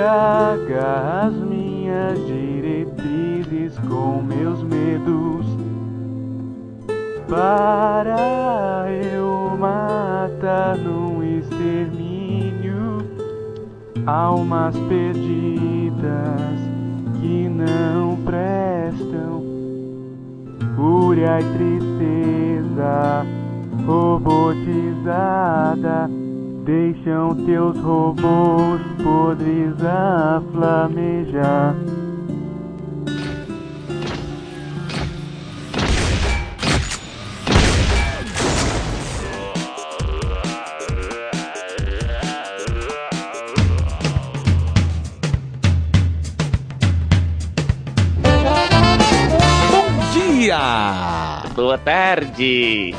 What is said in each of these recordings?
agarra as minhas diretrizes com meus medos. Para eu matar num extermínio almas perdidas que não prestam fúria e tristeza robotizada deixam teus robôs podres a flamejar. Bom dia! Boa tarde.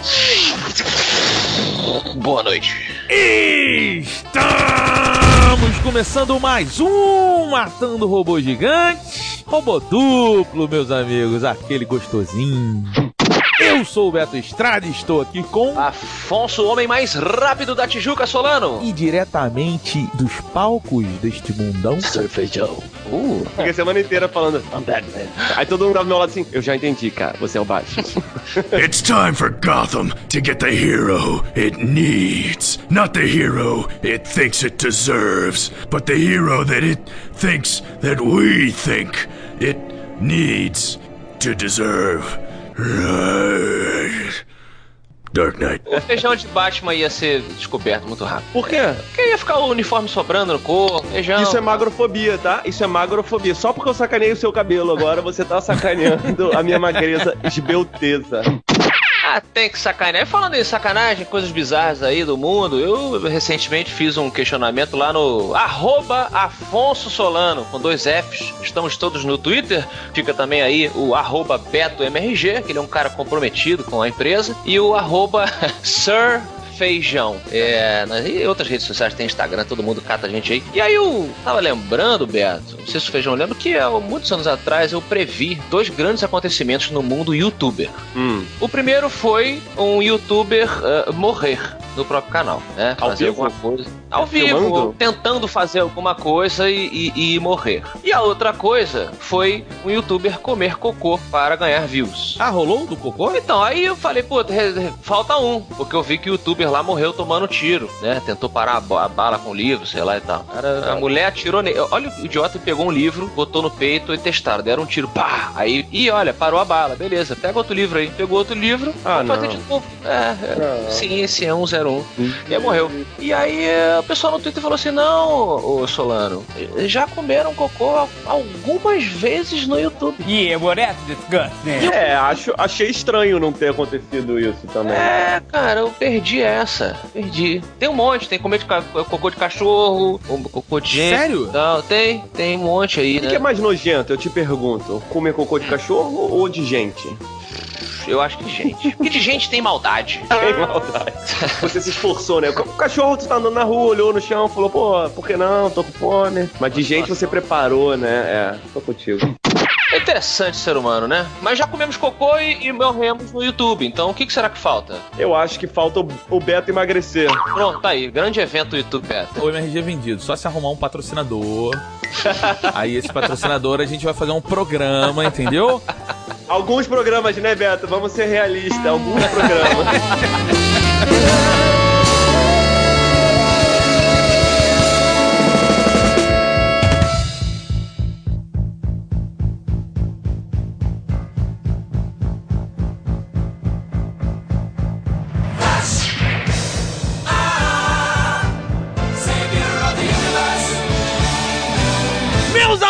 Boa noite. Estamos começando mais um Matando Robô Gigante. Robô duplo, meus amigos, aquele gostosinho. Eu sou o Beto Estrada e estou aqui com. Afonso, o homem mais rápido da Tijuca, Solano. E diretamente dos palcos deste mundão. Sir Feijão. Uh. Fiquei a semana inteira falando, I'm Batman. Aí todo mundo tava do meu lado assim, eu já entendi, cara, você é o Batman. It's time for Gotham to get the hero it needs. Not the hero it thinks it deserves, but the hero that it thinks that we think it needs to deserve. Dark Knight. O feijão de Batman ia ser descoberto muito rápido. Por quê? Porque ia ficar o uniforme sobrando no corpo, feijão. Isso é magrofobia, tá? Isso é magrofobia. Só porque eu sacanei o seu cabelo agora, você tá sacaneando a minha magreza esbelteza. Ah, tem que sacanear. Falando em sacanagem, coisas bizarras aí do mundo, eu recentemente fiz um questionamento lá no arroba Afonso Solano, com dois Fs. Estamos todos no Twitter. Fica também aí o arroba BetoMRG, que ele é um cara comprometido com a empresa. E o arroba Sir Feijão. É, nas, e outras redes sociais, tem Instagram, todo mundo cata a gente aí. E aí eu tava lembrando, Beto, não sei se o Feijão lembra, que há muitos anos atrás eu previ dois grandes acontecimentos no mundo youtuber. Hum. O primeiro foi um youtuber uh, morrer no próprio canal, né? Ao fazer vivo? alguma coisa. Ao Filmando? vivo, tentando fazer alguma coisa e, e- e morrer. E a outra coisa foi um youtuber comer cocô para ganhar views. Ah, rolou do cocô? Então, aí eu falei, pô, falta um. Porque eu vi que o youtuber lá morreu tomando tiro, né? Tentou parar a, ba- a bala com o livro, sei lá e tal. Cara, a mulher atirou nele. Olha, o idiota pegou um livro, botou no peito e testaram. Deram um tiro, pá! Aí, e olha, parou a bala, beleza. Pega outro livro aí. Pegou outro livro, Ah, vou fazer não. de novo. É, é Não. ciência é 101. E aí morreu. E aí é, o pessoal no Twitter falou assim: não, ô Solano, já comeram cocô algumas vezes no YouTube. Yeah, well that's disgusting. É, acho, achei estranho não ter acontecido isso também. É, cara, eu perdi essa. Perdi. Tem um monte, tem comer de ca- cocô de cachorro, cocô de gente. Sério? Não, tem, tem um monte aí, O né? que é mais nojento, eu te pergunto? Comer cocô de cachorro ou de gente? Eu acho que de gente. Porque de gente tem maldade. Tem maldade. Você se esforçou, né? O cachorro, tu tá andando na rua, olhou no chão, falou, pô, por que não? Tô com fome. Mas de gente você preparou, né? É, tô contigo. É interessante ser humano, né? Mas já comemos cocô e, e morremos no YouTube. Então o que, que será que falta? Eu acho que falta o, o Beto emagrecer. Pronto, tá aí. Grande evento do YouTube Beta. O MRG é vendido, só se arrumar um patrocinador. Aí esse patrocinador a gente vai fazer um programa, entendeu? Alguns programas, né, Beto? Vamos ser realistas. Alguns programas.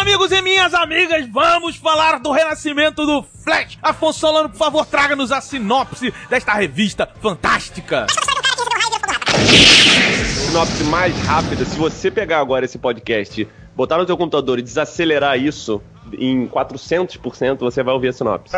Amigos e minhas amigas, vamos falar do renascimento do Flash. Afonso Solano, por favor, traga-nos a sinopse desta revista fantástica. Sinopse mais rápida. Se você pegar agora esse podcast, botar no teu computador e desacelerar isso em 400%, você vai ouvir a sinopse.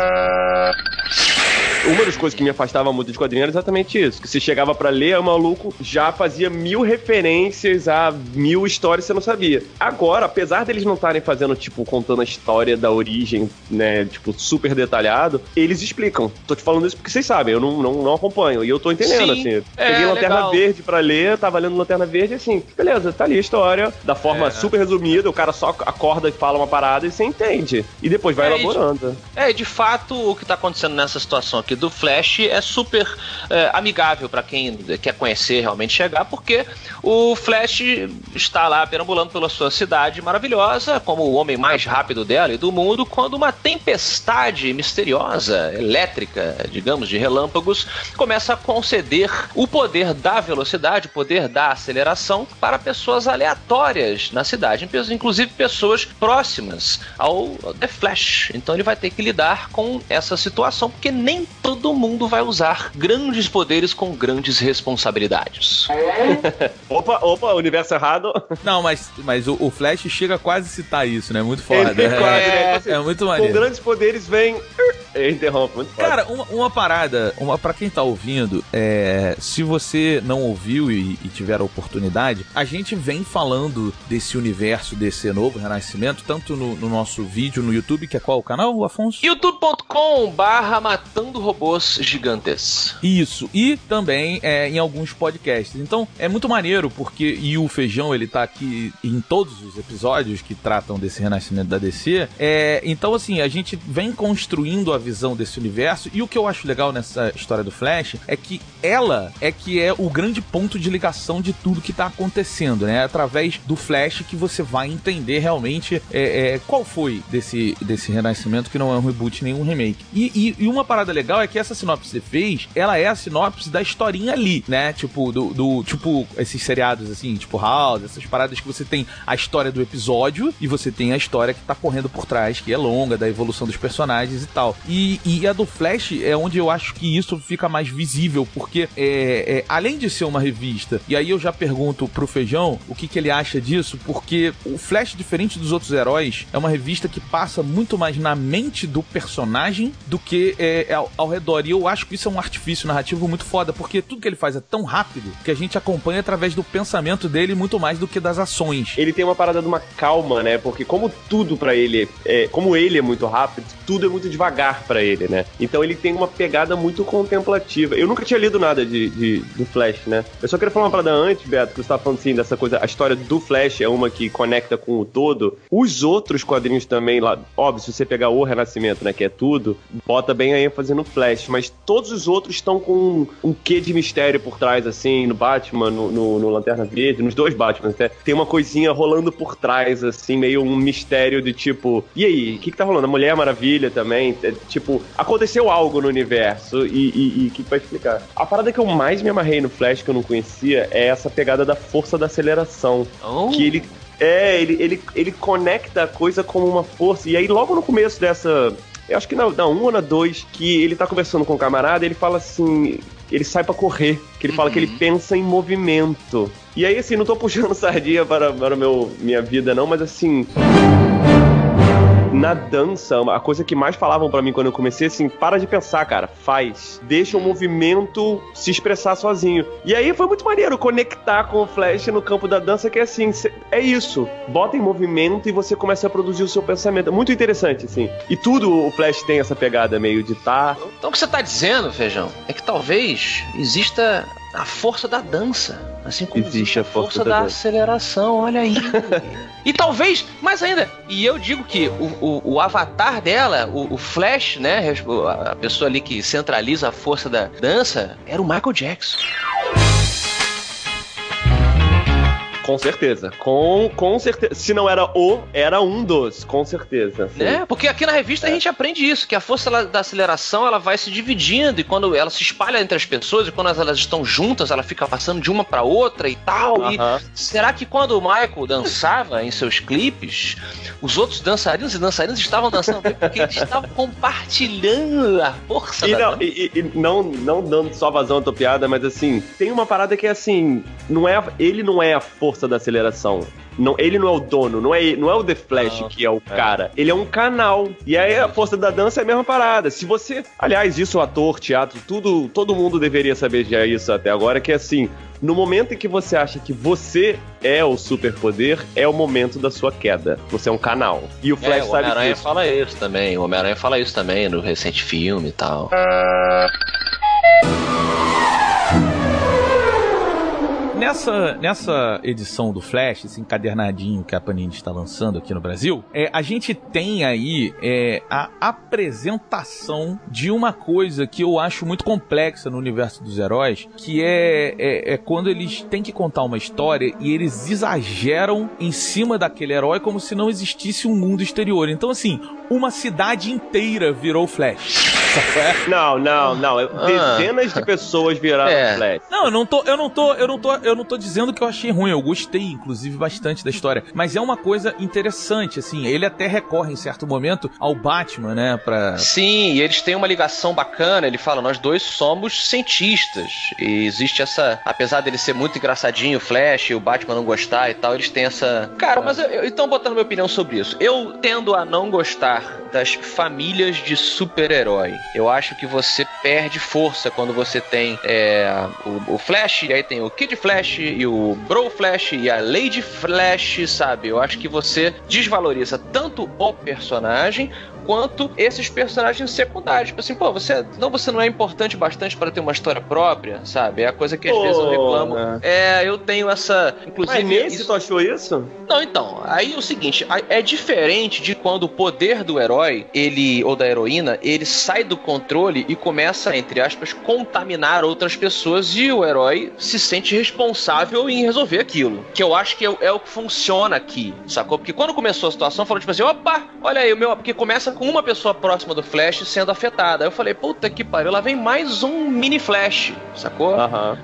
Uma das coisas que me afastava muito de quadrinhos era exatamente isso. Que você chegava pra ler, o maluco já fazia mil referências a mil histórias que você não sabia. Agora, apesar deles não estarem fazendo, tipo, contando a história da origem, né, tipo, super detalhado, eles explicam. Tô te falando isso porque vocês sabem, eu não, não, não acompanho. E eu tô entendendo, Sim, assim. é, Peguei Lanterna legal. Verde pra ler, tava lendo Lanterna Verde, assim, beleza, tá ali a história, da forma É. super resumida, o cara só acorda e fala uma parada e você entende. E depois vai É, e- elaborando. É, de fato, o que tá acontecendo nessa situação aqui do Flash é super é, amigável pra quem quer conhecer, realmente chegar, porque o Flash está lá perambulando pela sua cidade maravilhosa, como o homem mais rápido dela e do mundo, quando uma tempestade misteriosa, elétrica, digamos, de relâmpagos, começa a conceder o poder da velocidade, o poder da aceleração para pessoas aleatórias na cidade, inclusive pessoas próximas ao The Flash. Então ele vai ter que lidar com essa situação, porque nem todo mundo vai usar grandes poderes com grandes responsabilidades. Opa, opa, universo errado. Não, mas, mas o, o Flash chega a quase citar isso, né? Muito foda. Ele quase, né? é, Assim, é muito Com maneiro. grandes poderes vem. Interrompe, muito foda. Cara, uma, uma parada, uma para quem tá ouvindo, é, se você não ouviu e, e tiver a oportunidade, a gente vem falando desse universo, desse novo renascimento, tanto no, no nosso vídeo no YouTube, que é qual o canal, Afonso? youtube.com barra matando robôs gigantes. Isso, e também é, em alguns podcasts. Então é muito maneiro, porque e o Feijão ele tá aqui em todos os episódios que tratam desse renascimento da DC. É, então, assim, a gente vem construindo a visão desse universo. E o que eu acho legal nessa história do Flash é que ela é que é o grande ponto de ligação de tudo que tá acontecendo, né? Através do Flash que você vai entender realmente é, é, qual foi desse, desse renascimento, que não é um reboot nem um remake. E, e- e uma parada legal é que essa sinopse que você fez, ela é a sinopse da historinha ali, né? Tipo, do, do- tipo, esses seriados assim, tipo House, essas paradas que você tem a história do episódio e você tem a história que tá correndo por trás, que é longa, da evolução dos personagens e tal. E, e a do Flash é onde eu acho que isso fica mais visível, porque é, é, além de ser uma revista, e aí eu já pergunto pro Feijão o que, que ele acha disso, porque o Flash, diferente dos outros heróis, é uma revista que passa muito mais na mente do personagem do que é, ao, ao redor. E eu acho que isso é um artifício narrativo muito foda, porque tudo que ele faz é tão rápido que a gente acompanha através do pensamento dele muito mais do que das ações. Ele tem uma parada de uma calma, né? Porque como tudo pra ele, é, como ele é muito rápido, tudo é muito devagar pra ele, né? Então ele tem uma pegada muito contemplativa. Eu nunca tinha lido nada de, de- do Flash, né? Eu só queria falar uma parada antes, Beto, que você tava falando assim dessa coisa, a história do Flash é uma que conecta com o todo. Os outros quadrinhos também, lá, óbvio, se você pegar o Renascimento, né, que é tudo, bota bem a ênfase no Flash, mas todos os outros estão com um, um quê de mistério por trás, assim, no Batman, no, no- no Lanterna Verde, nos dois Batman, até. Tem uma coisinha rolando por trás, assim, meio um mistério de tipo, e aí, o que, que tá rolando? A Mulher Maravilha também, é, tipo, aconteceu algo no universo e o que, que vai explicar? A parada que eu mais me amarrei no Flash, que eu não conhecia, é essa pegada da força da aceleração. Oh. Que ele. É, ele, ele, ele conecta a coisa como uma força. E aí, logo no começo dessa. Eu acho que na, na 1 ou na 2, que ele tá conversando com o camarada, ele fala assim. Ele sai pra correr. Que ele fala que ele pensa em movimento. E aí, assim, não tô puxando sardinha para, para meu, minha vida, não, mas assim. Na dança, a coisa que mais falavam pra mim quando eu comecei, assim, para de pensar, cara, faz. Deixa o movimento se expressar sozinho. E aí foi muito maneiro conectar com o Flash no campo da dança, que é assim, é isso. Bota em movimento e você começa a produzir o seu pensamento. Muito interessante, assim. E tudo o Flash tem essa pegada meio de tá. Então o que você tá dizendo, Feijão, é que talvez exista a força da dança. Assim como Existe a força força, da da, aceleração, olha aí. e talvez, mais ainda, e eu digo que o, o, o avatar dela, o, o Flash, né, a pessoa ali que centraliza a força da dança, era o Michael Jackson. Com certeza. Com, com certeza. Se não era o, era um dos, com certeza. assim. Né? Porque aqui na revista a É. gente aprende isso, que a força da aceleração ela vai se dividindo e quando ela se espalha entre as pessoas e quando elas, estão juntas, ela fica passando de uma pra outra e tal. E Aham. será que quando o Michael dançava em seus clipes, os outros dançarinos e dançarinas estavam dançando também? porque eles estavam compartilhando a força E da não, e, e- e não, não dando só vazão à tua piada, mas assim, tem uma parada que é assim, não é, a- ele não é a força força da aceleração. Não, ele não é o dono, não é, não é o The Flash Não, que é o é. cara. Ele é um canal. E aí a força da dança é a mesma parada. Se você. Aliás, isso, ator, teatro, tudo. Todo mundo deveria saber já isso até agora, que é assim. No momento em que você acha que você é o superpoder, é o momento da sua queda. Você é um canal. E o É, Flash o sabe Homem-Aranha disso. fala isso também. O Homem-Aranha fala isso também no recente filme e tal. Nessa, nessa edição do Flash, esse encadernadinho que a Panini está lançando aqui no Brasil, é, a gente tem aí é, a apresentação de uma coisa que eu acho muito complexa no universo dos heróis, que é, é, é quando eles têm que contar uma história e eles exageram em cima daquele herói como se não existisse um mundo exterior. Então, assim, uma cidade inteira virou Flash. Não, não, não. Dezenas de pessoas viraram É. Flash. Não, eu não tô, eu não tô, eu não tô, eu não tô dizendo que eu achei ruim, eu gostei, inclusive, bastante da história. Mas é uma coisa interessante, assim, ele até recorre em certo momento ao Batman, né, pra... Sim, e eles têm uma ligação bacana. Ele fala: nós dois somos cientistas. E existe essa. Apesar dele ser muito engraçadinho, o Flash, e o Batman não gostar e tal, eles têm essa. Cara, mas eu, eu- então botando minha opinião sobre isso. Eu tendo a não gostar das famílias de super-herói. Eu acho que você perde força quando você tem é, o, o Flash, e aí tem o Kid Flash, e o Bro Flash, e a Lady Flash, sabe? Eu acho que você desvaloriza tanto o personagem quanto esses personagens secundários. Tipo assim, pô, você não, você não é importante bastante para ter uma história própria, sabe? É a coisa que às vezes eu reclamo. né? É, eu tenho essa. Inclusive. Mas nesse isso- tu achou isso? não, então, aí é o seguinte, é diferente de quando o poder do herói, ele ou da heroína, ele sai do controle e começa, entre aspas, contaminar outras pessoas e o herói se sente responsável em resolver aquilo. Que eu acho que é, o- é o que funciona aqui, sacou? Porque quando começou a situação, falou tipo assim, opa, olha aí, o meu, porque começa com uma pessoa próxima do Flash sendo afetada. Aí eu falei, puta que pariu, lá vem mais um mini Flash, sacou?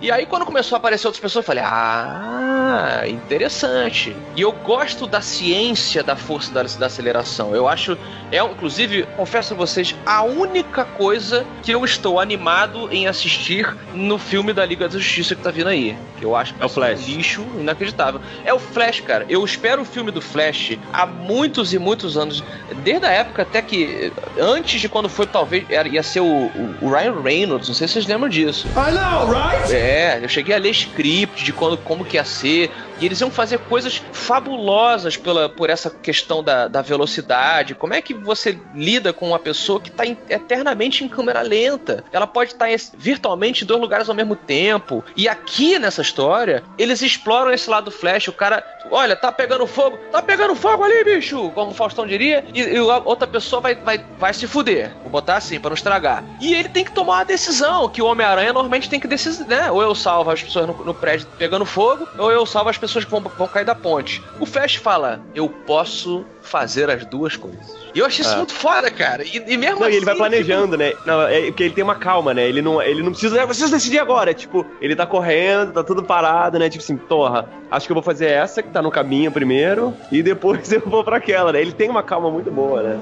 E aí, quando começou a aparecer outras pessoas, eu falei: Ah, interessante. E eu gosto da ciência da força da, da aceleração. Eu acho, é, inclusive, confesso a vocês, a única coisa que eu estou animado em assistir no filme da Liga da Justiça que tá vindo aí. Que eu acho que É o Flash. um lixo inacreditável. É o Flash, cara. Eu espero o filme do Flash há muitos e muitos anos. Desde a época até que. Antes de quando foi, talvez. Era, ia ser o, o- o Ryan Reynolds. Não sei se vocês lembram disso. I know, right? É, eu cheguei a ler script de quando, como que ia ser. E eles iam fazer coisas fabulosas pela, por essa questão da, da velocidade. Como é que você lida com uma pessoa que está eternamente em câmera lenta? Ela pode estar em- virtualmente em dois lugares ao mesmo tempo. E aqui nessa história, eles exploram esse lado flash. O cara, olha, tá pegando fogo, tá pegando fogo ali, bicho! Como o Faustão diria. E, e outra pessoa vai, vai, vai se fuder. Vou botar assim, pra não estragar. E ele tem que tomar uma decisão, que o Homem-Aranha normalmente tem que decidir, né? Ou eu salvo as pessoas no, no prédio pegando fogo, ou eu salvo as pessoas que vão, vão cair da ponte. O Flash fala, eu posso fazer as duas coisas. E eu achei isso É. muito foda, cara. E, e mesmo Não, e ele vai assim, planejando, né? Não, é porque ele tem uma calma, né? Ele não, ele não precisa. "Eu preciso decidir agora. É, tipo, ele tá correndo, tá tudo parado, né? Tipo assim, porra, acho que eu vou fazer essa que tá no caminho primeiro. E depois eu vou pra aquela, né? Ele tem uma calma muito boa, né?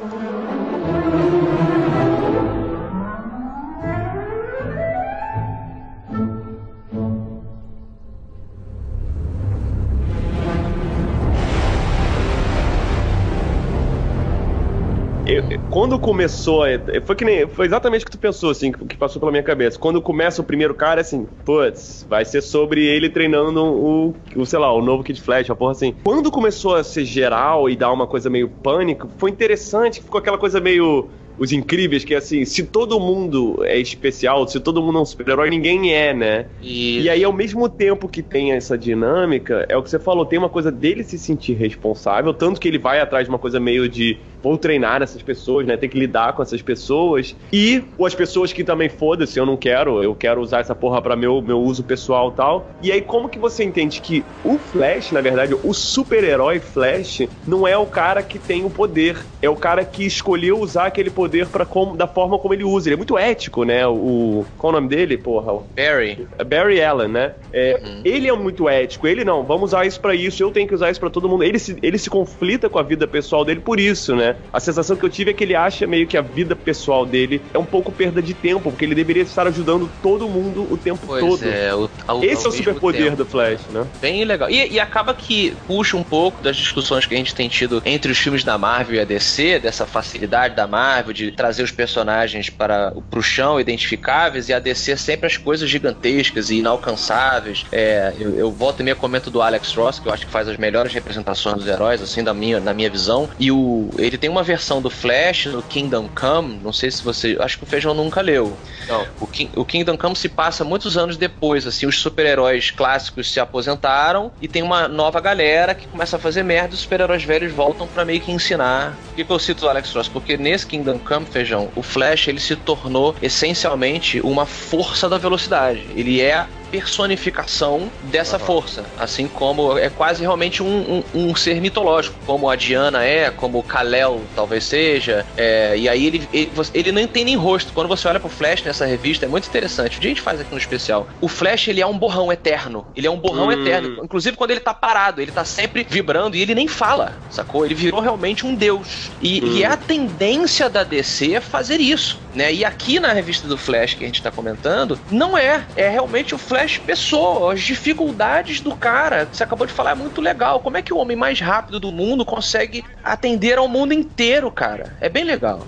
Eu- quando começou, é, foi que nem, foi exatamente o que tu pensou, assim, que, passou pela minha cabeça. Quando começa o primeiro cara, assim, putz, vai ser sobre ele treinando o, o, sei lá, o novo Kid Flash, uma porra assim. Quando começou a ser geral e dar uma coisa meio pânico, foi interessante, ficou aquela coisa meio os incríveis, que é assim, se todo mundo é especial, se todo mundo é um super-herói, ninguém é, né? E, E aí, ao mesmo tempo que tem essa dinâmica, é o que você falou, tem uma coisa dele se sentir responsável, tanto que ele vai atrás de uma coisa meio de vou treinar essas pessoas, né? Tem que lidar com essas pessoas. E ou as pessoas que também foda-se, eu não quero, eu quero usar essa porra pra meu, meu uso pessoal e tal. E aí, como que você entende que o Flash, na verdade, o super-herói Flash, não é o cara que tem o poder, é o cara que escolheu usar aquele poder poder para como da forma como ele usa. Ele é muito ético, né? O qual é o nome dele, porra? O Barry. Barry Allen, né? É, Ele é muito ético. Ele não, vamos usar isso pra isso. Eu tenho que usar isso pra todo mundo. Ele se, ele se conflita com a vida pessoal dele por isso, né? A sensação que eu tive é que ele acha meio que a vida pessoal dele é um pouco perda de tempo, porque ele deveria estar ajudando todo mundo o tempo Pois todo. é, o, ao, Esse é ao o mesmo superpoder do Flash, né? Bem legal. E, e acaba que puxa um pouco das discussões que a gente tem tido entre os filmes da Marvel e a DC, dessa facilidade da Marvel de trazer os personagens para pro chão, identificáveis, e a DC sempre as coisas gigantescas e inalcançáveis. É, eu, eu volto e meia comento do Alex Ross, que eu acho que faz as melhores representações dos heróis, assim, da minha, na minha visão. E o, ele tem uma versão do Flash no Kingdom Come, não sei se você. Acho que o Feijão nunca leu. Não. O, King- o Kingdom Come se passa muitos anos depois, assim, os super-heróis clássicos se aposentaram e tem uma nova galera que começa a fazer merda e os super-heróis velhos voltam pra meio que ensinar. Por que, que eu cito o Alex Ross? Porque nesse Kingdom Come, feijão, o Flash ele se tornou essencialmente uma força da velocidade. Ele é personificação dessa força, assim como é quase realmente um, um- um ser mitológico, como a Diana é, como o Kal-El talvez seja, é, e aí ele, ele, ele não tem nem rosto. Quando você olha pro Flash nessa revista, é muito interessante. O dia a gente faz aqui no especial. O Flash, ele é um borrão eterno. Ele é um borrão Hum. eterno. Inclusive quando ele tá parado, ele tá sempre vibrando e ele nem fala, sacou? Ele virou realmente um deus. E, e é a tendência da DC fazer isso, né? E aqui na revista do Flash que a gente tá comentando, não é. É realmente o Flash pessoa, as dificuldades do cara. Você acabou de falar, é muito legal. Como é que o homem mais rápido do mundo consegue atender ao mundo inteiro, cara? É bem legal.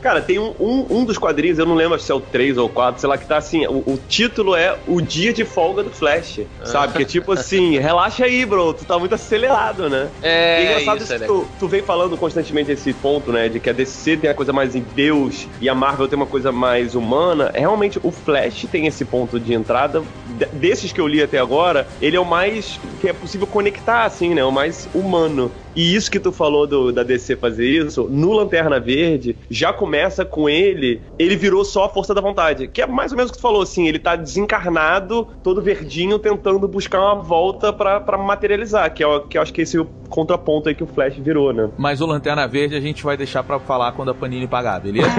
Cara, tem um, um, um dos quadrinhos, eu não lembro se é o 3 ou 4, sei lá, que tá assim, o, o título é O Dia de Folga do Flash, sabe? Que é tipo assim, relaxa aí, bro, tu tá muito acelerado, né? É, E é engraçado isso, isso, é que tu, tu vem falando constantemente esse ponto, né? De que a DC tem a coisa mais em Deus e a Marvel tem uma coisa mais humana. É, Realmente, o Flash tem esse ponto de entrada. de- Desses que eu li até agora, ele é o mais que é possível conectar, assim, né? O mais humano. E isso que tu falou do, da DC fazer isso, no Lanterna Verde, já começa com ele, ele virou só a força da vontade. Que é mais ou menos o que tu falou, assim, ele tá desencarnado, todo verdinho, tentando buscar uma volta pra, pra materializar, que, é, o- que eu acho que esse é o contraponto aí que o Flash virou, né? Mas o Lanterna Verde a gente vai deixar pra falar quando a Panini pagar, beleza?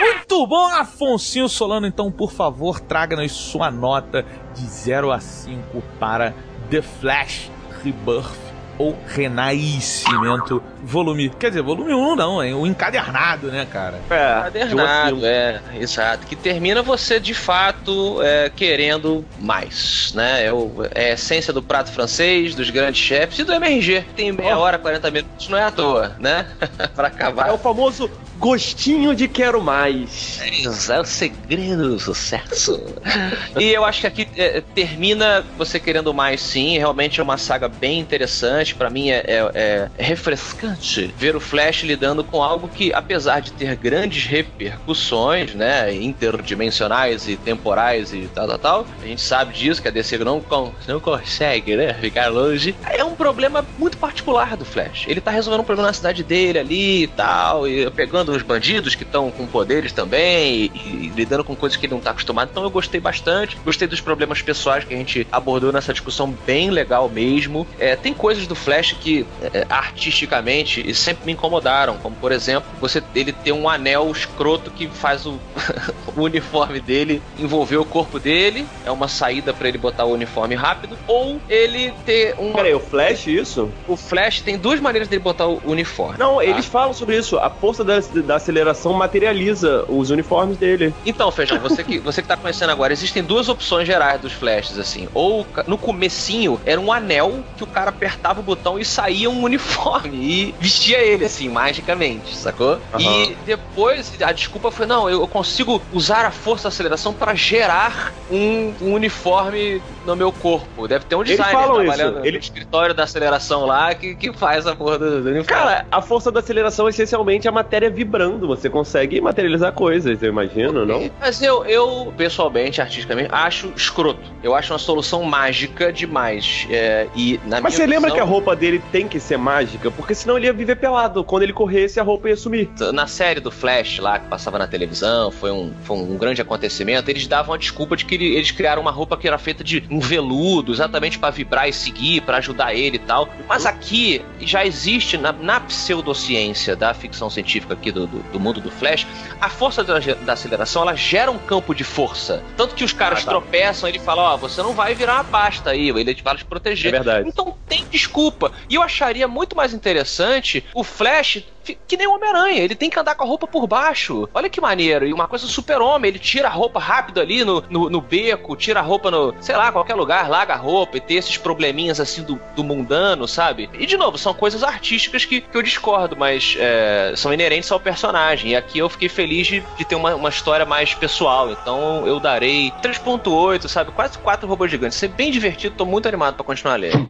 Muito bom, Afonsinho Solano. Então, por favor, traga-nos sua nota de 0 a 5 para The Flash Rebirth ou Renascimento, volume. Quer dizer, volume 1 não, é o encadernado, né, cara? É, de a Cadernado, cinco. é, exato. Que termina você de fato é, querendo mais, né? É, o- é a essência do prato francês, dos grandes chefes e do MRG. Tem meia hora, 40 minutos, não é à toa, né? pra acabar. É o famoso gostinho de quero mais. Isso é o segredo do sucesso. e eu acho que aqui é, termina você querendo mais, sim. Realmente é uma saga bem interessante. Pra mim é, é- é refrescante ver o Flash lidando com algo que, apesar de ter grandes repercussões, né, interdimensionais e temporais e tal, tal, tal, a gente sabe disso que a DC não, con- não consegue, né, ficar longe. É um problema muito particular do Flash. Ele tá resolvendo um problema na cidade dele ali e tal, e pegando os bandidos que estão com poderes também, e, e lidando com coisas que ele não tá acostumado. Então eu gostei bastante. Gostei dos problemas pessoais que a gente abordou nessa discussão, bem legal mesmo. É, tem coisas do Flash que, é, artisticamente, sempre me incomodaram, como por exemplo, você ele ter um anel escroto que faz o, o uniforme dele envolver o corpo dele, é uma saída pra ele botar o uniforme rápido, ou ele ter um. Peraí, o Flash, isso? O Flash tem duas maneiras dele botar o uniforme. Não, tá? eles falam sobre isso. A força da, da aceleração materializa os uniformes dele. Então, Feijão, você que, você que tá conhecendo agora, existem duas opções gerais dos flashes, assim. Ou no comecinho era um anel que o cara apertava o botão e saía um uniforme e vestia ele, assim, magicamente, sacou? E depois a desculpa foi, não, eu consigo usar a força da aceleração para gerar um, um uniforme no meu corpo. Deve ter um designer falam trabalhando isso. no Ele- escritório da aceleração lá que, que faz a porra do, do uniforme. Cara, a força da aceleração é essencialmente a matéria vibrando, você consegue materializar coisas, eu imagino, não? Mas eu, eu pessoalmente, artisticamente, acho escroto. Eu acho uma solução mágica demais. É, e na Mas você lembra visão, que a roupa dele tem que ser mágica? Porque senão ele ia viver pelado. Quando ele corresse, a roupa ia sumir. Na série do Flash lá, que passava na televisão, foi um, foi um grande acontecimento, eles davam a desculpa de que ele- eles criaram uma roupa que era feita de um veludo, exatamente pra vibrar e seguir, pra ajudar ele e tal. Mas aqui já existe, na, na pseudociência da ficção científica aqui do, do, do mundo do Flash, a força da, da aceleração, ela gera um campo de força. Tanto que os caras Ah, tá. tropeçam, ele fala, ó, você não vai virar uma pasta aí, ele vai te proteger. É verdade. Então tem desculpa. E eu acharia muito mais interessante o Flash que nem o Homem-Aranha. Ele tem que andar com a roupa por baixo. Olha que maneiro. E uma coisa super-homem, ele tira a roupa rápido ali no, no, no beco, tira a roupa no, sei lá, qualquer lugar, larga a roupa e ter esses probleminhas assim do, do mundano, sabe? E de novo, são coisas artísticas que, que eu discordo, mas é, são inerentes ao personagem. E aqui eu fiquei feliz de, de ter uma, uma história mais pessoal. Então eu darei 3.8, sabe? Quase 4 robôs gigantes. Isso é bem divertido, tô muito animado pra continuar lendo.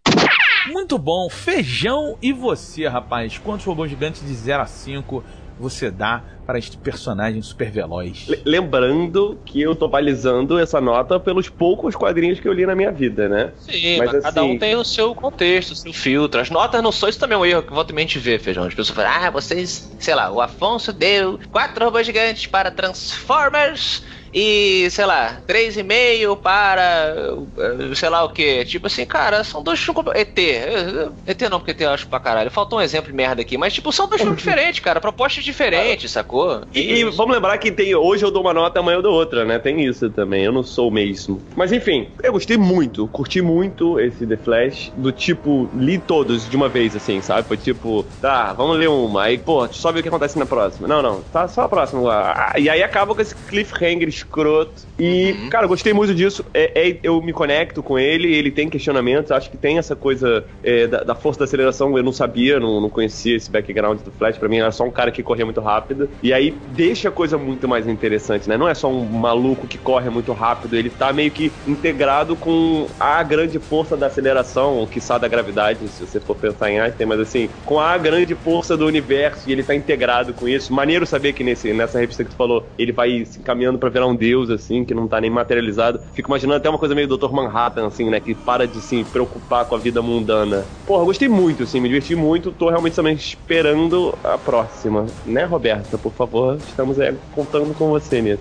Muito bom. Feijão e você, rapaz? Quantos robôs gigantes de 0 a 5 você dá para este personagem super veloz? Le- Lembrando que eu tô balizando essa nota pelos poucos quadrinhos que eu li na minha vida, né? Sim, Mas mas cada assim- um tem o seu contexto, o seu filtro. As notas não são, isso também é um erro que volta e mente vê, feijão. As pessoas falam, ah, vocês, sei lá, o Afonso deu quatro robôs gigantes para Transformers e, sei lá, 3,5 para, eh, sei lá o que. Tipo assim, cara, são dois filmes. ET. eh, ET não, porque ET eu acho pra caralho. Faltou um exemplo de merda aqui, mas, tipo, são dois filmes diferentes, cara. Propostas diferentes, sacou? E, e vamos lembrar que tem hoje eu dou uma nota, amanhã eu dou outra, né? Tem isso também, eu não sou o mesmo. Mas enfim, eu gostei muito, curti muito esse The Flash, do tipo, li todos de uma vez, assim, sabe? Foi tipo, tá, vamos ler uma, aí, pô, só ver o que acontece na próxima. Não, não, tá só a próxima. Ah, e aí acaba com esse cliffhanger escroto. E, cara, eu gostei muito disso. É, é- eu me conecto com ele, ele tem questionamentos, acho que tem essa coisa é, da, da força da aceleração, eu não sabia, não, não conhecia esse background do Flash, pra mim era só um cara que corria muito rápido. E aí deixa a coisa muito mais interessante, né? Não é só um maluco que corre muito rápido, ele tá meio que integrado com a grande força da aceleração, ou quiçá da gravidade, se você for pensar em Einstein, mas assim, com a grande força do universo, e ele tá integrado com isso. Maneiro saber que nesse, nessa revista que tu falou, ele vai se encaminhando pra virar um deus, assim, que não tá nem materializado. Fico imaginando até uma coisa meio Dr. Manhattan, assim, né? Que para de se preocupar com a vida mundana. Porra, gostei muito, assim, me diverti muito. Tô realmente também esperando a próxima. Né, Roberta? Por favor, estamos é, contando com você nisso.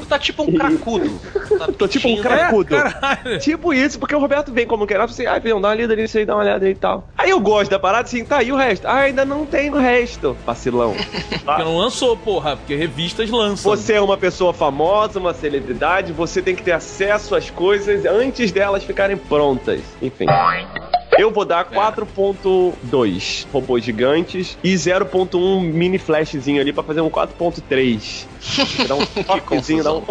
Tu tá tipo um cracudo. Tá Tô tipo um pedindo- cracudo. Caralho. Tipo isso, porque o Roberto vem como quer, assim, ai, filhão, dá uma lida nisso aí, dá uma olhada aí e tal. Aí eu gosto da parada, assim, tá, e o resto? Ah, ainda não tem o resto. Vacilão. Porque não lançou, porra, porque revistas lançam. Você é uma pessoa famosa, uma celebridade, você tem que ter acesso às coisas antes delas ficarem prontas. Enfim. Eu vou dar 4.2 robôs gigantes e 0.1 mini flashzinho ali pra fazer um 4.3. Dá um choquezinho, dá um,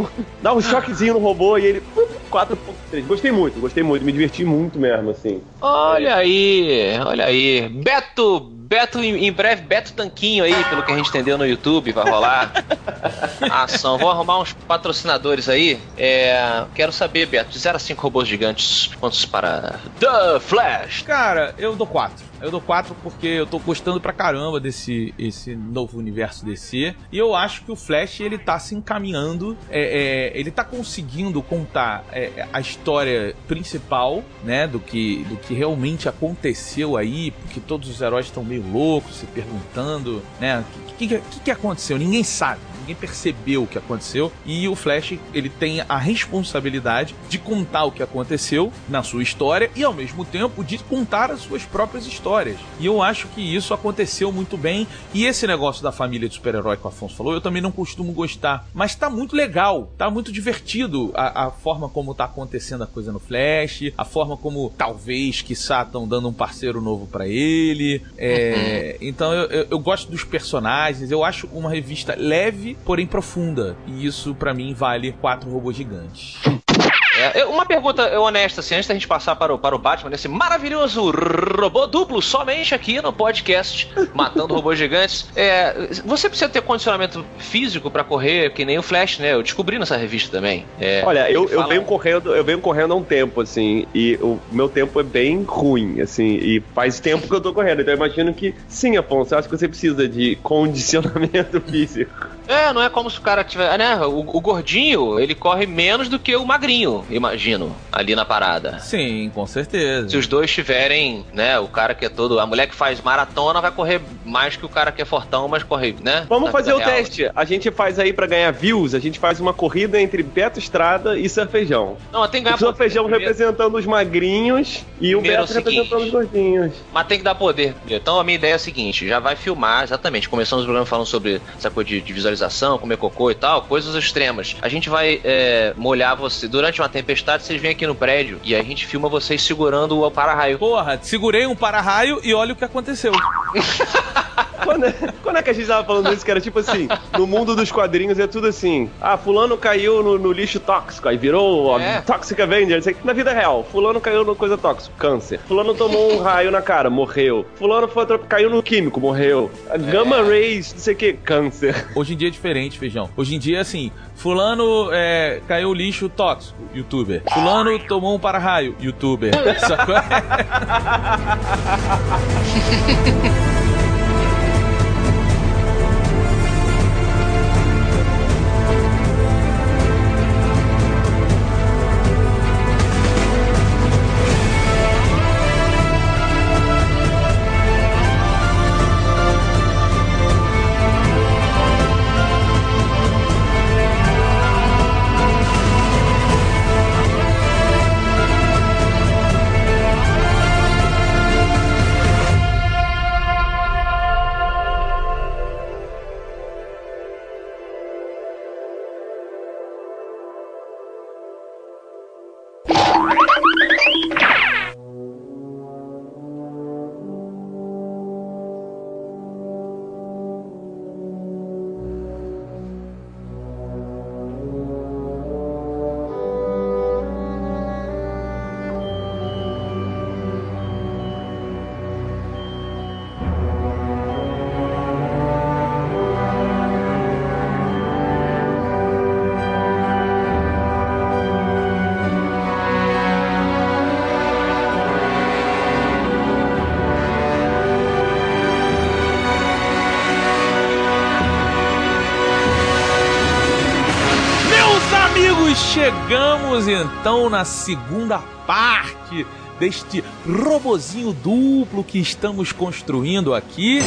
dá um choquezinho no robô e ele. uh, 4.3. Gostei muito, gostei muito, me diverti muito mesmo, assim. Olha aí, olha aí. Beto, Beto, em breve, Beto Tanquinho aí, pelo que a gente entendeu no YouTube, vai rolar a ação. Vou arrumar uns patrocinadores aí. É, quero saber, Beto, de 0 a 5 robôs gigantes, quantos para The Flash? Cara, eu dou 4. Eu dou 4 porque eu tô gostando pra caramba desse esse novo universo DC. E eu acho que o Flash, ele tá se encaminhando. é, é, ele tá conseguindo contar é, a história principal, né? Do que, do que realmente aconteceu aí. Porque todos os heróis estão meio loucos, se perguntando, né? O que, que, que, que aconteceu? Ninguém sabe. Ninguém percebeu o que aconteceu. E o Flash, ele tem a responsabilidade de contar o que aconteceu na sua história e, ao mesmo tempo, de contar as suas próprias histórias. E eu acho que isso aconteceu muito bem. E esse negócio da família de super-herói que o Afonso falou, eu também não costumo gostar. Mas tá muito legal, tá muito divertido a, a forma como tá acontecendo a coisa no Flash, a forma como talvez, quiçá, estão dando um parceiro novo para ele. É, Então eu, eu- eu gosto dos personagens, eu acho uma revista leve, porém profunda. E isso, pra mim, vale quatro robôs gigantes. É, uma pergunta honesta, assim, antes da gente passar para o, para o Batman, nesse maravilhoso robô duplo, somente aqui no podcast Matando Robôs Gigantes. É, você precisa ter condicionamento físico para correr, que nem o Flash, né? Eu descobri nessa revista também. É, Olha, eu, eu fala- venho correndo, eu venho correndo há um tempo, assim, e o meu tempo é bem ruim, assim, e faz tempo que eu tô correndo. Então eu imagino que sim, Afonso, eu acho que você precisa de condicionamento físico. É, não é como se o cara tiver. Né? O, o gordinho, ele corre menos do que o magrinho, imagino, ali na parada. Sim, com certeza. Se os dois tiverem, né, o cara que é todo. A mulher que faz maratona vai correr mais que o cara que é fortão, mas corre, né? Vamos na fazer o real. teste. A gente faz aí pra ganhar views, a gente faz uma corrida entre Beto Estrada e Surfejão. Não, tem que ganhar O Surfejão poder primeiro, representando os magrinhos e o Primeiro é o Beto representando seguinte. os gordinhos. Mas tem que dar poder. Então a minha ideia é a seguinte: já vai filmar, exatamente. Começamos o programa falando sobre essa coisa de, de visualização, comer cocô e tal, coisas extremas. A gente vai é, molhar você. Durante uma tempestade, vocês vêm aqui no prédio e a gente filma vocês segurando o para-raio. Porra, segurei um para-raio e olha o que aconteceu. Quando é, quando é que a gente tava falando isso, que era tipo assim, no mundo dos quadrinhos é tudo assim, ah, fulano caiu no, no lixo tóxico, aí virou ó, É. Toxic Avenger, na vida real, fulano caiu no coisa tóxica, câncer, fulano tomou um raio na cara, morreu, fulano foi caiu no químico, morreu, A Gamma Rays, não sei o que, câncer. Hoje em dia é diferente, feijão. Hoje em dia é assim: Fulano é, caiu lixo tóxico, youtuber. Fulano tomou um para-raio, youtuber. Sacou? amigos, chegamos então na segunda parte deste robozinho duplo que estamos construindo aqui.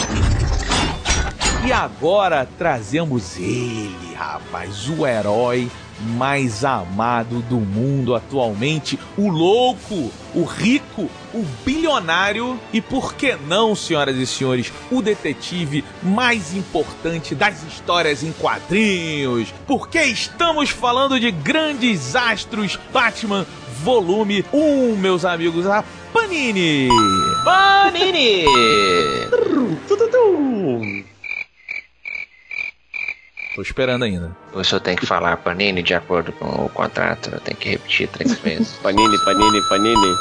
E agora trazemos ele, rapaz, o herói mais amado do mundo atualmente, o louco, o rico, o bilionário e por que não, senhoras e senhores, o detetive mais importante das histórias em quadrinhos. Porque estamos falando de grandes astros Batman volume 1, meus amigos, a Panini. Panini! Tô esperando ainda. O senhor tem que falar Panini de acordo com o contrato, eu tenho que repetir três vezes. Panini, panini, panini.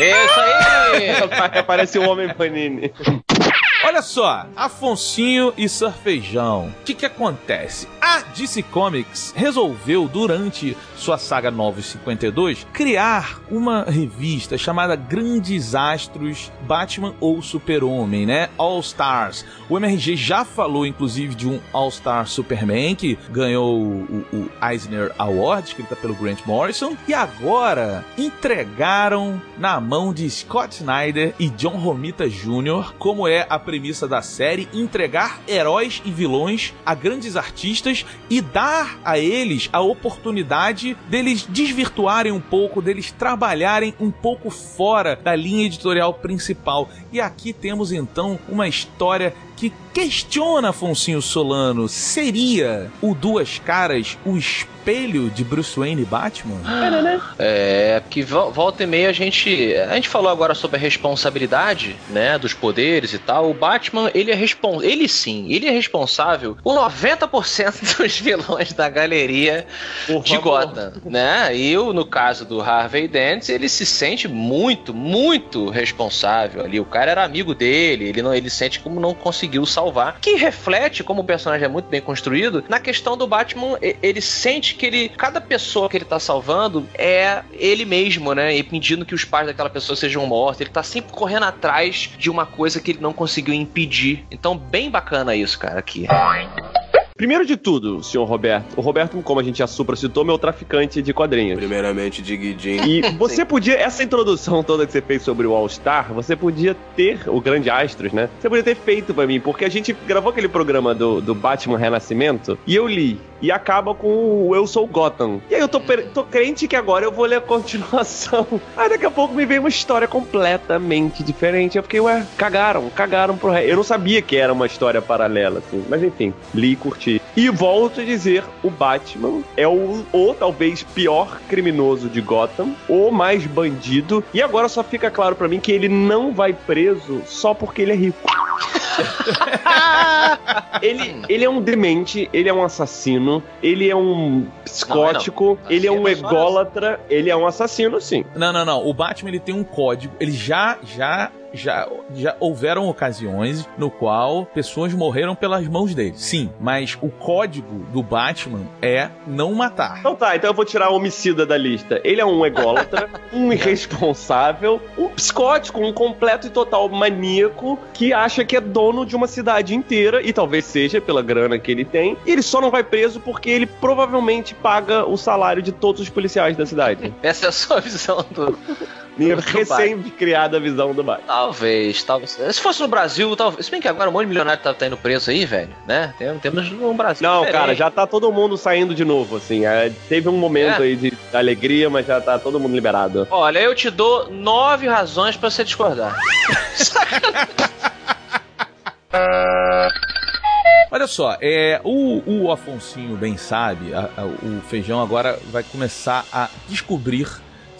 Isso aí! Aparece o homem panini. Olha só, Afonsinho e Surfejão. O que, que acontece? A DC Comics resolveu, durante sua saga 952, criar uma revista chamada Grandes Astros Batman ou Super-Homem, né? All Stars. O MRG já falou, inclusive, de um All Star Superman que ganhou o, o Eisner Award, escrita pelo Grant Morrison. E agora entregaram na mão de Scott Snyder e John Romita Jr., como é a premissa da série, entregar heróis e vilões a grandes artistas e dar a eles a oportunidade deles desvirtuarem um pouco, deles trabalharem um pouco fora da linha editorial principal. E aqui temos então uma história que questiona Afonso Solano: seria o Duas Caras o espelho de Bruce Wayne e Batman? É, porque vo- volta e meia a gente. A gente falou agora sobre a responsabilidade, né? Dos poderes e tal. O Batman, ele é respon Ele sim, ele é responsável por 90% dos vilões da galeria Por de favor. Gotham, né? E o- no caso do Harvey Dent, ele se sente muito, muito responsável ali. O cara era amigo dele, ele não, ele sente como não conseguiu salvar, que reflete como o personagem é muito bem construído na questão do Batman, ele sente que ele cada pessoa que ele tá salvando é ele mesmo, né? E pedindo que os pais daquela pessoa sejam mortos. Ele tá sempre correndo atrás de uma coisa que ele não conseguiu impedir. Então, bem bacana isso, cara, aqui. Primeiro de tudo, senhor Roberto, o Roberto, como a gente já supra citou, meu traficante de quadrinhos. Primeiramente, Diguidin. E você podia, essa introdução toda que você fez sobre o All Star, você podia ter, o Grande Astros, né? Você podia ter feito pra mim, porque a gente gravou aquele programa do, do Batman Renascimento e eu li. E acaba com o Eu Sou Gotham. E aí eu tô, tô crente que agora eu vou ler a continuação. Aí daqui a pouco me veio uma história completamente diferente. Eu fiquei, ué, cagaram, cagaram pro rei. Eu não sabia que era uma história paralela, assim. Mas enfim, li e curti. E volto a dizer, o Batman é o, talvez pior criminoso de Gotham, o mais bandido. E agora só fica claro pra mim que ele não vai preso só porque ele é rico. ele, ele é um demente, ele é um assassino, ele é um psicótico, Não, ele é um Assassino só ególatra, ele é um assassino, sim. Não, não, não. O Batman ele tem um código. Ele já, já, já, já houveram ocasiões no qual pessoas morreram pelas mãos dele. Sim, mas o código do Batman é não matar. Então tá, então eu vou tirar o homicida da lista. Ele é um ególatra, um irresponsável, um psicótico, um completo e total maníaco que acha que é dono de uma cidade inteira, e talvez seja pela grana que ele tem, e ele só não vai preso porque ele provavelmente paga o salário de todos os policiais da cidade. Essa é a sua visão do. Minha recém-criada visão do Batman. Talvez, talvez. Se fosse no Brasil, talvez. Se bem que agora um monte de milionário tá, tá indo preso aí, velho, né? Tem- Temos no Brasil. Não, diferente. cara, já tá todo mundo saindo de novo, assim. É, teve um momento É? aí de alegria, mas já tá todo mundo liberado. Olha, eu te dou nove razões pra você discordar. Olha só, é, o, o Afonsinho bem sabe, a- a- o Feijão agora vai começar a descobrir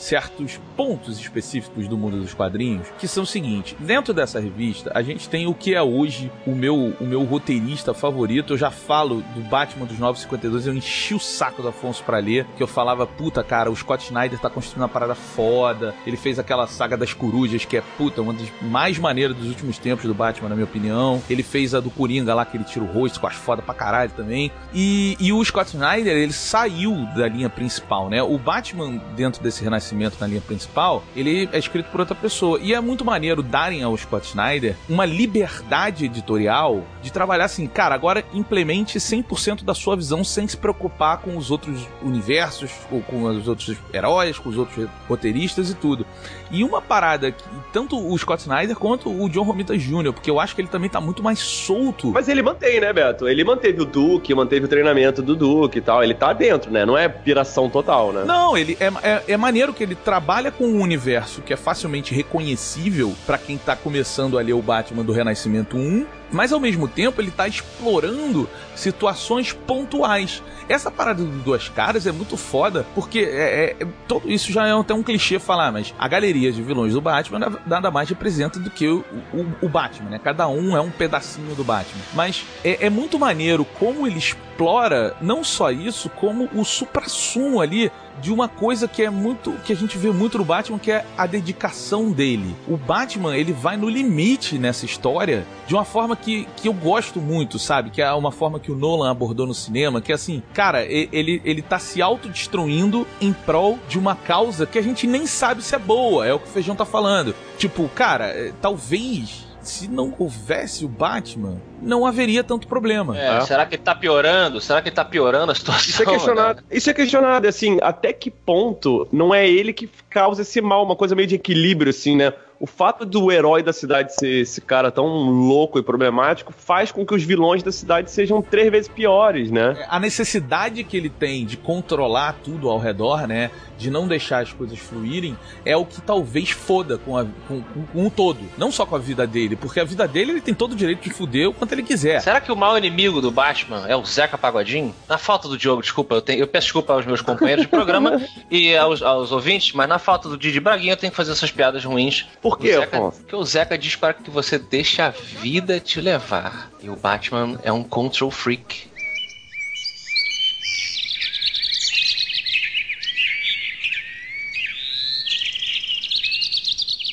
certos pontos específicos do mundo dos quadrinhos, que são o seguinte: dentro dessa revista, a gente tem o que é hoje o meu, o meu roteirista favorito. Eu já falo do Batman dos 952, eu enchi o saco do Afonso pra ler, que eu falava, puta, cara, o Scott Snyder tá construindo uma parada foda. Ele fez aquela saga das corujas, que é, puta, uma das mais maneiras dos últimos tempos do Batman, na minha opinião. Ele fez a do Coringa lá, que ele tira o rosto, com as foda pra caralho também. E, e o Scott Snyder, ele saiu da linha principal, né? O Batman, dentro desse renascimento na linha principal, ele é escrito por outra pessoa. E é muito maneiro darem ao Scott Snyder uma liberdade editorial de trabalhar assim, cara, agora implemente 100% da sua visão sem se preocupar com os outros universos, ou com os outros heróis, com os outros roteiristas e tudo. E uma parada que tanto o Scott Snyder quanto o John Romita Jr., porque eu acho que ele também tá muito mais solto. Mas ele mantém, né, Beto? Ele manteve o Duke, manteve o treinamento do Duke e tal. Ele tá dentro, né? Não é piração total, né? Não, ele é, é, é maneiro que ele trabalha com um universo que é facilmente reconhecível pra quem tá começando a ler o Batman do Renascimento 1, mas ao mesmo tempo ele tá explorando situações pontuais. Essa parada do Duas Caras é muito foda, porque é, é- é- todo isso já é até um clichê falar, mas a galeria de vilões do Batman na- nada mais representa do que o, o, o Batman, né? Cada um é um pedacinho do Batman. Mas é, é muito maneiro como ele explora não só isso, como o supra-sumo ali de uma coisa que é muito que a gente vê muito no Batman, que é a dedicação dele. O Batman, ele vai no limite nessa história de uma forma que, que eu gosto muito, sabe? Que é uma forma que o Nolan abordou no cinema, que é assim, cara, ele, ele tá se autodestruindo em prol de uma causa que a gente nem sabe se é boa, é o que o Feijão tá falando. Tipo, cara, é, talvez se não houvesse o Batman, não haveria tanto problema. É, Será que ele tá piorando? Será que ele tá piorando a situação? Isso é questionado. Isso é questionado, assim, até que ponto não é ele que causa esse mal, uma coisa meio de equilíbrio, assim, né? O fato do herói da cidade ser esse cara tão louco e problemático faz com que os vilões da cidade sejam três vezes piores, né? a necessidade que ele tem de controlar tudo ao redor, né? De não deixar as coisas fluírem, é o que talvez foda com, a- com- com- com o todo. Não só com a vida dele, porque a vida dele ele tem todo o direito de fuder o quanto ele quiser. Será que o maior inimigo do Batman é o Zeca Pagodinho? Na falta do Diogo, desculpa, eu, tenho- eu peço desculpa aos meus companheiros de programa e aos, aos ouvintes, mas na falta do Didi Braguinha eu tenho que fazer essas piadas ruins. Por quê, O Zeca-? Porque o Zeca diz para que você deixe a vida te levar. E o Batman é um control freak.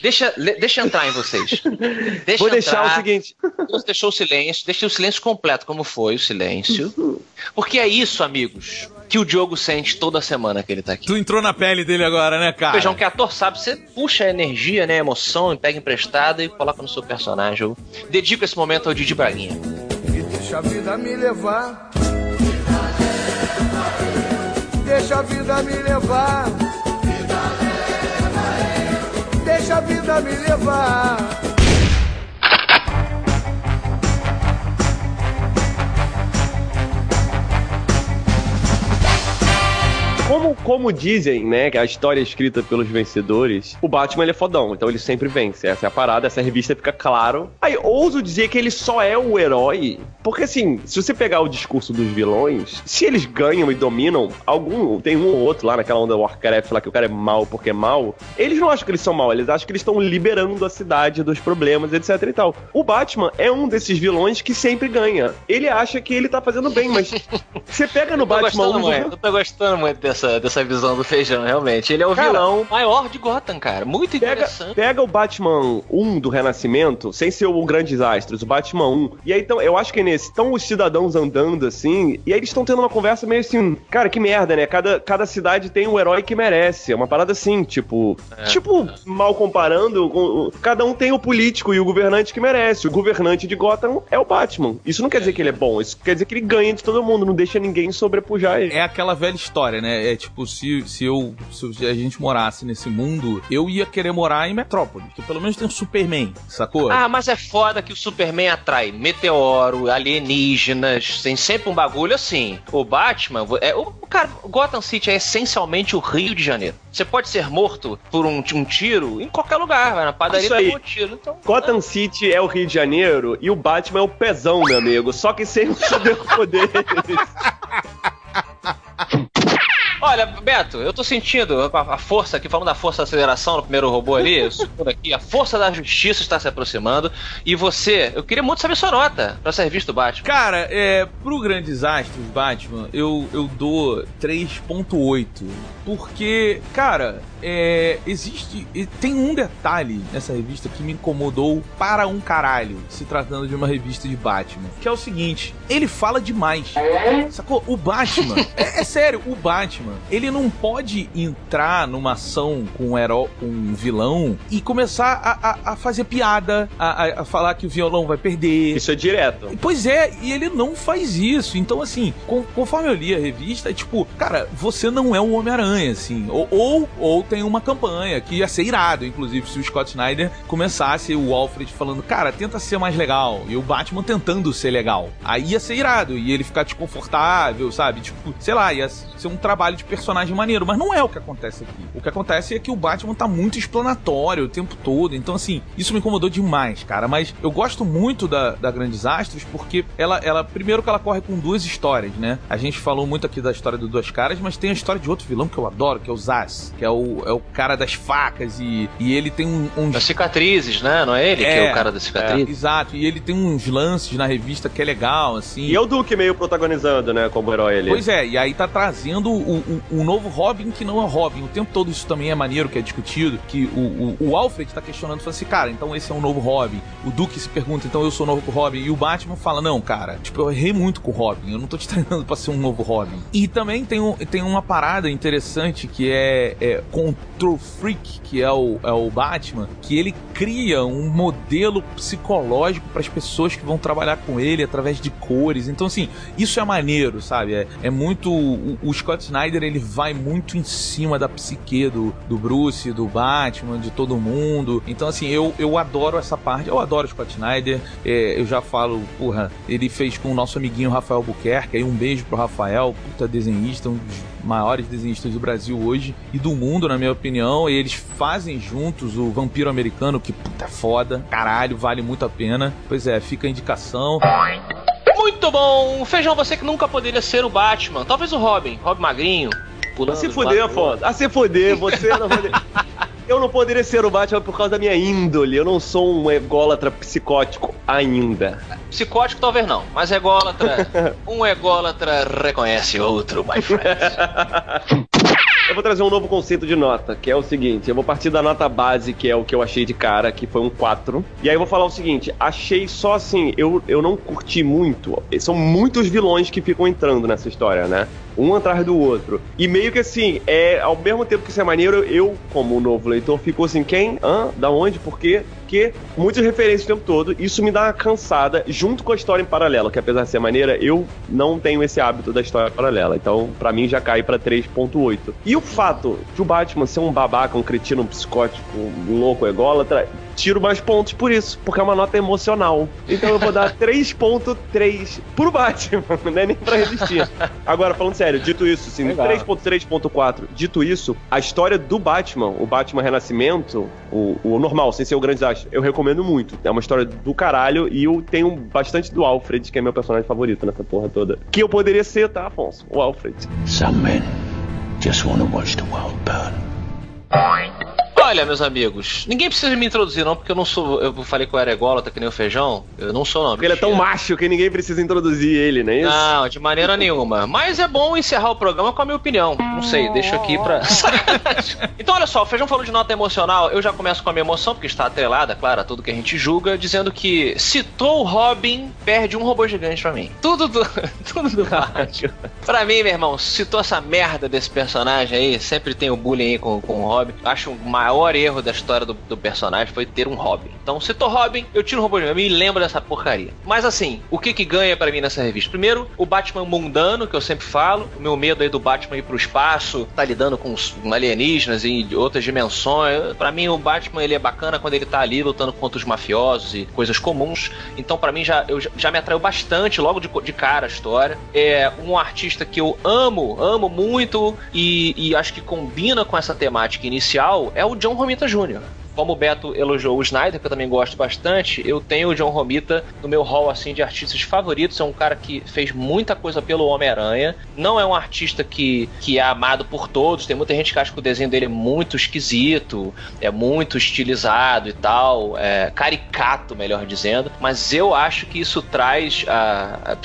Deixa, deixa eu entrar em vocês. Deixa Vou deixar entrar. o seguinte. Você deixou o silêncio, deixei o silêncio completo, como foi o silêncio. Porque é isso, amigos, que o Diogo sente toda semana que ele tá aqui. Tu entrou na pele dele agora, né, cara? Feijão que é ator sabe, você puxa a energia, né, a emoção, e pega emprestada e coloca no seu personagem. Eu dedico esse momento ao Didi Braguinha. E deixa a vida me levar. Deixa a vida me levar. Deixa a vida me levar. Como, como dizem, né, que a história é escrita pelos vencedores, o Batman ele é fodão, então ele sempre vence. Essa é a parada, essa revista fica claro. Aí, ouso dizer que ele só é o herói, porque assim, se você pegar o discurso dos vilões, se eles ganham e dominam, algum, tem um ou outro lá naquela onda Warcraft lá que o cara é mal porque é mal, eles não acham que eles são mal, eles acham que eles estão liberando a cidade dos problemas, etc e tal. O Batman é um desses vilões que sempre ganha. Ele acha que ele tá fazendo bem, mas você pega no Batman gostando 1 muito, eu tô gostando muito dessa, dessa visão do feijão, realmente. Ele é o Cara, vilão maior de Gotham, cara. Muito Pega, interessante. pega o Batman 1 do Renascimento, sem ser o Grandes Astros, o Batman 1. E aí, então, eu acho que é nesse, estão os cidadãos andando assim, e aí eles estão tendo uma conversa meio assim, cara, que merda, né? Cada, cada cidade tem um herói que merece. É uma parada assim, tipo. tipo, mal comparando, com- cada um tem o político e o governante que merece. O governante de Gotham é o Batman. Isso não quer dizer que ele é bom, isso quer dizer que ele ganha de todo mundo, não deixa ninguém sobrepujar ele. É aquela velha história, né? É tipo, se, se eu se a gente morasse nesse mundo, eu ia querer morar em Metrópole, que pelo menos tem um Superman, sacou? Ah, mas é foda que o Superman atrai meteoro, alienígenas, tem sempre um bagulho assim. O Batman, é, o cara, Gotham City é essencialmente o Rio de Janeiro. Você pode ser morto por um, um tiro em qualquer lugar, vai na padaria Isso aí. pegou um tiro. Então, Gotham City é o Rio de Janeiro e o Batman é o pezão, meu amigo. Só que sem os superpoderes. Olha, Beto, eu tô sentindo a, a força aqui, falando da força da aceleração no primeiro robô ali, o segundo aqui, a força da justiça está se aproximando. E você, eu queria muito saber sua nota pra ser visto do Batman. Cara, é, pro Grandes Astros Batman, eu, eu dou 3.8. Porque, cara, é, existe. e Tem um detalhe nessa revista que me incomodou para um caralho, se tratando de uma revista de Batman. Que é o seguinte: ele fala demais. Sacou? O Batman. é, é sério, o Batman, ele não pode entrar numa ação com um com um vilão e começar a, a- a fazer piada, a, a- falar que o violão vai perder. Isso é direto. Pois é, e ele não faz isso. Então, assim, com- conforme eu li a revista, é tipo, cara, você não é o Homem-Aranha, assim. Ou, ou, ou tem uma campanha que ia ser irado, inclusive, se o Scott Snyder começasse o Alfred falando, cara, tenta ser mais legal. E o Batman tentando ser legal. Aí ia ser irado. E ele ficar desconfortável, sabe? Tipo, sei lá, ia ser um trabalho de personagem maneiro. Mas não é o que acontece aqui. O que acontece é que o Batman tá muito explanatório o tempo todo. Então, assim, isso me incomodou demais, cara. Mas eu gosto muito da, da Grandes Astros porque ela, ela, primeiro que ela corre com duas histórias, né? A gente falou muito aqui da história do Duas Caras, mas tem a história de outro vilão que eu adoro, que é o Zaz, que é o, é o cara das facas e, e ele tem um, um Das cicatrizes, né? Não é ele que é o cara das cicatrizes? Exato, e ele tem uns lances na revista que é legal, assim. E é o Duke meio protagonizando, né, como herói ali. Pois é, e aí tá trazendo o, o novo Robin que não é Robin. O tempo todo isso também é maneiro, que é discutido, que o, o, o Alfred tá questionando, falando assim, cara, então esse é um novo Robin. O Duke se pergunta, então eu sou novo Robin. E o Batman fala, não, cara, tipo, eu errei muito com o Robin, eu não tô te treinando pra ser um novo Robin. E também tem, um, tem uma parada interessante que é, é Control Freak, que é o, é o Batman, que ele cria um modelo psicológico para as pessoas que vão trabalhar com ele através de cores. Então, assim, isso é maneiro, sabe? É, é muito. O, o Scott Snyder ele vai muito em cima da psique do, do Bruce, do Batman, de todo mundo. Então, assim, eu, eu adoro essa parte. Eu adoro Scott Snyder. É, eu já falo, porra, ele fez com o nosso amiguinho Rafael Buquerque. Aí um beijo pro Rafael, puta desenhista, um dos maiores desenhistas do Brasil hoje e do mundo, na minha opinião. E eles fazem juntos o Vampiro Americano, que puta é foda, caralho, vale muito a pena. Pois é, fica a indicação. Muito bom! Feijão, você que nunca poderia ser o Batman. Talvez o Robin, Robin Magrinho. Pulando A se outro. Afonso. A se fuder, você não poder... Eu não poderia ser o Batman por causa da minha índole. Eu não sou um ególatra psicótico ainda. Psicótico talvez não, mas ególatra. um ególatra reconhece outro, my friend. Vou trazer um novo conceito de nota, que é o seguinte: eu vou partir da nota base, que é o que eu achei de cara, que foi um 4. E aí eu vou falar o seguinte: achei só assim, eu, eu não curti muito. São muitos vilões que ficam entrando nessa história, né? Um atrás do outro. E meio que assim, é ao mesmo tempo que isso é maneiro, eu, como novo leitor, fico assim: quem? Hã? Da onde? Por quê? Porque muitas referências o tempo todo, isso me dá uma cansada, junto com a história em paralelo, que apesar de ser maneira, eu não tenho esse hábito da história paralela. Então, pra mim, já cai pra 3.8. E o fato de o Batman ser um babaca, um cretino, um psicótico, um louco ególatra, tiro mais pontos por isso, porque é uma nota emocional. Então eu vou dar 3.3 pro Batman, não é nem pra resistir. Agora, falando sério, dito isso, Legal. 3.3.4, dito isso, a história do Batman, o Batman Renascimento, o, o normal, sem ser o grande desastre, eu recomendo muito. É uma história do caralho e eu tenho bastante do Alfred, que é meu personagem favorito nessa porra toda. Que eu poderia ser, tá, Afonso? O Alfred. Some men just want to watch the world burn. Olha, meus amigos, ninguém precisa me introduzir, não, porque eu não sou. Eu falei que eu era ególatra que nem o feijão. Eu não sou, não. Porque ele é tão macho que ninguém precisa introduzir ele, não é isso? Não, de maneira nenhuma. Mas é bom encerrar o programa com a minha opinião. Não sei, deixa aqui pra. então, olha só, o Feijão falou de nota emocional. Eu já começo com a minha emoção, porque está atrelada, claro, a tudo que a gente julga, dizendo que citou o Robin, perde um robô gigante pra mim. Tudo do. tudo do Batman. Pra mim, meu irmão, citou essa merda desse personagem aí, sempre tem o bullying aí com, com o Robin. Acho o maior erro da história do, do personagem foi ter um Robin. Então, citou Robin, eu tiro o robô gigante. Me lembro dessa porcaria. Mas assim, o que que ganha pra mim nessa revista? Primeiro, o Batman mundano, que eu sempre falo. O meu medo aí do Batman ir pro espaço, tá lidando com alienígenas e outras dimensões. Pra mim, o Batman ele é bacana quando ele tá ali lutando contra os mafiosos e coisas comuns. Então, pra mim, já, eu, já- me atraiu bastante logo de, de cara a história. É um artista que eu amo, amo muito e, e acho que combina com essa temática inicial é o John Romita Jr. Como o Beto elogiou o Snyder, que eu também gosto bastante, eu tenho o John Romita no meu hall assim de artistas favoritos. É um cara que fez muita coisa pelo Homem-Aranha. Não é um artista que, que é amado por todos. Tem muita gente que acha que o desenho dele é muito esquisito, é muito estilizado e tal, é caricato, melhor dizendo. Mas eu acho que isso traz a, a,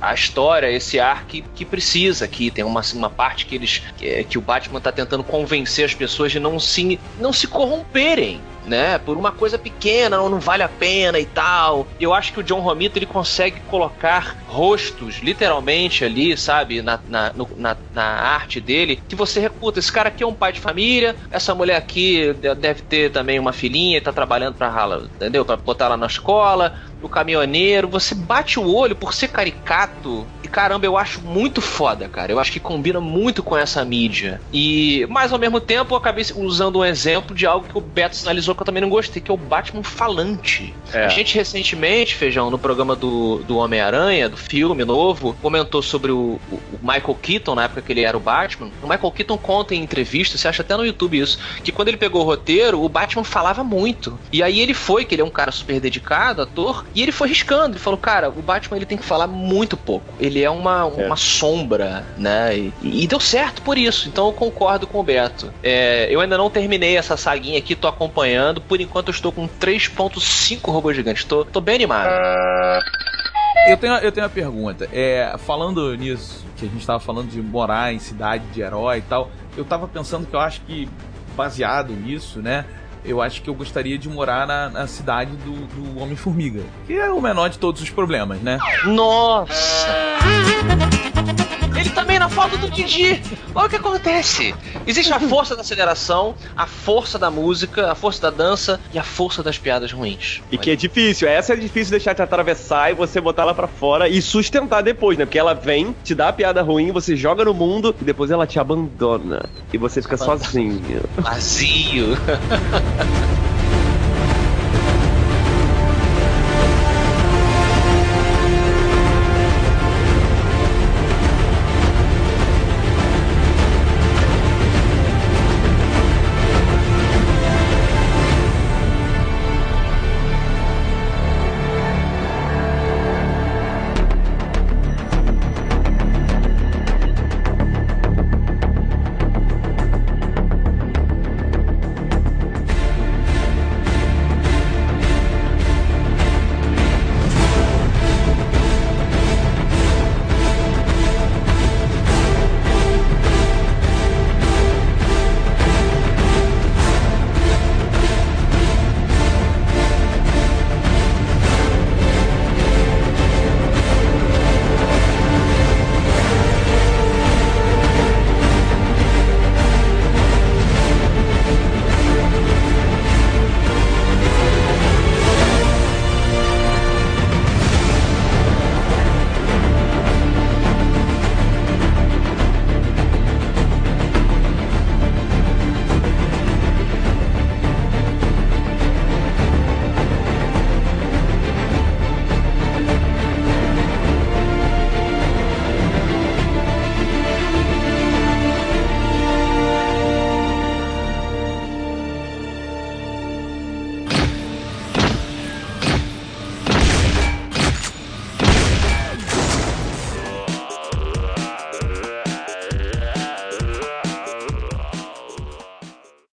a história, esse ar que, que precisa aqui. Tem uma, uma parte que eles. Que, que o Batman tá tentando convencer as pessoas de não se, não se corromperem. Né, por uma coisa pequena, não, vale a pena e tal. Eu acho que o John Romita ele consegue colocar rostos, literalmente, ali, sabe, na, na, no- na, na arte dele, que você reputa. Esse cara aqui é um pai de família, essa mulher aqui de- deve ter também uma filhinha e tá trabalhando pra rala, entendeu? Pra botar ela na escola o caminhoneiro, você bate o olho por ser caricato. E caramba, eu acho muito foda, cara. Eu acho que combina muito com essa mídia. E, mas ao mesmo tempo, eu acabei usando um exemplo de algo que o Beto sinalizou que eu também não gostei, que é o Batman falante. É. A gente recentemente, Feijão, no programa do, do Homem-Aranha, do filme novo, comentou sobre o, o Michael Keaton, na época que ele era o Batman. O Michael Keaton conta em entrevista, você acha até no YouTube isso, que quando ele pegou o roteiro, o Batman falava muito. E aí ele foi, que ele é um cara super dedicado, ator, e ele foi riscando. Ele falou, cara, o Batman ele tem que falar muito pouco. Ele é uma, uma sombra, né? E, e deu certo por isso. Então eu concordo com o Beto. É, eu ainda não terminei essa saguinha aqui, tô acompanhando. Por enquanto eu estou com 3.5 robôs gigantes. Tô, tô bem animado. Eu tenho, eu tenho uma pergunta. É, falando nisso, que a gente tava falando de morar em cidade de herói e tal, eu tava pensando que eu acho que, baseado nisso, né? Eu acho que eu gostaria de morar na, na cidade do, do Homem-Formiga. Que é o menor de todos os problemas, né? Nossa! Ele também na foto do Didi. Olha o que acontece. Existe a força da aceleração, a força da música, a força da dança e a força das piadas ruins. E que é difícil, essa é difícil deixar te atravessar e você botar ela pra fora e sustentar depois, né? Porque ela vem, te dá a piada ruim, você joga no mundo e depois ela te abandona. E você fica sozinho. Vazio.